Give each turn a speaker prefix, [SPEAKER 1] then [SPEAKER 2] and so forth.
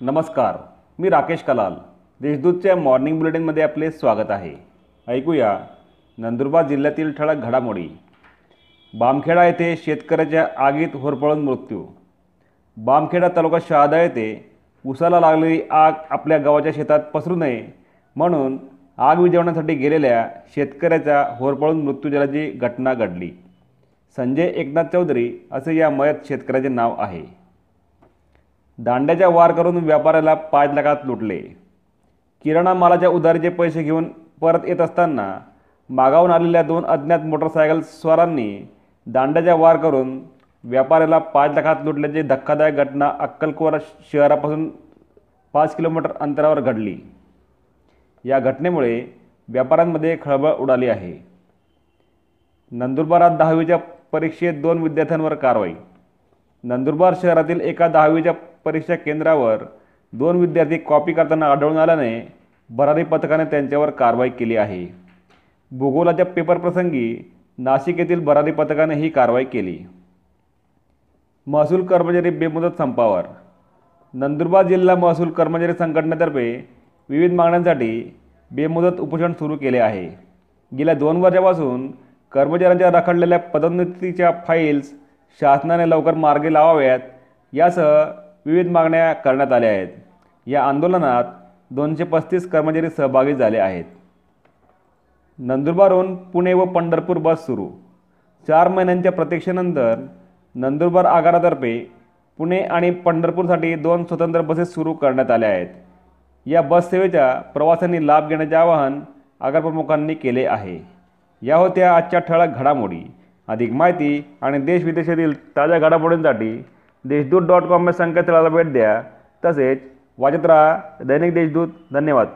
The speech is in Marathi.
[SPEAKER 1] नमस्कार मी राकेश कलाल. देशदूतच्या मॉर्निंग बुलेटिनमध्ये आपले स्वागत आहे. ऐकूया नंदुरबार जिल्ह्यातील ठळक घडामोडी. बामखेडा येथे शेतकऱ्याच्या आगीत होरपळून मृत्यू. बामखेडा तालुका शहादा येथे उसाला लागलेली आग आपल्या गावाच्या शेतात पसरू नये म्हणून आग विझवण्यासाठी गेलेल्या शेतकऱ्याचा होरपळून मृत्यू झाल्याची घटना घडली. संजय एकनाथ चौधरी असे या मयत शेतकऱ्याचे नाव आहे. दांड्याच्या वार करून व्यापाऱ्याला पाच लाखात लुटले. किराणा मालाच्या उधारीचे पैसे घेऊन परत येत असताना मागावून आलेल्या दोन अज्ञात मोटरसायकल स्वारांनी दांड्याच्या वार करून व्यापाऱ्याला पाच लाखात लुटल्याची धक्कादायक घटना अक्कलकोरा शहरापासून पाच किलोमीटर अंतरावर घडली. या घटनेमुळे व्यापाऱ्यांमध्ये खळबळ उडाली आहे. नंदुरबारात दहावीच्या परीक्षेत दोन विद्यार्थ्यांवर कारवाई. नंदुरबार शहरातील एका दहावीच्या परीक्षा केंद्रावर दोन विद्यार्थी कॉपी करताना आढळून आल्याने भरारी पथकाने त्यांच्यावर कारवाई केली आहे. भूगोलाच्या पेपरप्रसंगी नाशिक येथील भरारी पथकाने ही कारवाई केली. महसूल कर्मचारी बेमुदत संपावर. नंदुरबार जिल्हा महसूल कर्मचारी संघटनेतर्फे विविध मागण्यांसाठी बेमुदत उपोषण सुरू केले आहे. गेल्या दोन वर्षापासून कर्मचाऱ्यांच्या रखडलेल्या पदोन्नतीच्या फाईल्स शासनाने लवकर मार्गी लावाव्यात यासह विविध मागण्या करण्यात आल्या आहेत. या आंदोलनात दोनशे पस्तीस कर्मचारी सहभागी झाले आहेत. नंदुरबारहून पुणे व पंढरपूर बस सुरू. चार महिन्यांच्या प्रतीक्षेनंतर नंदुरबार आगारातर्फे पुणे आणि पंढरपूरसाठी दोन स्वतंत्र बसेस सुरू करण्यात आल्या आहेत. या बस सेवेच्या प्रवाशांनी लाभ घेण्याचे आवाहन आगारप्रमुखांनी केले आहे. या होत्या आजच्या ठळक घडामोडी. अधिक माहिती आणि देशविदेशातील ताज्या घडामोडींसाठी देशदूत डॉट कॉम संकेतस्थळाला भेट द्या। तसेच वाचत राहा दैनिक देशदूत धन्यवाद।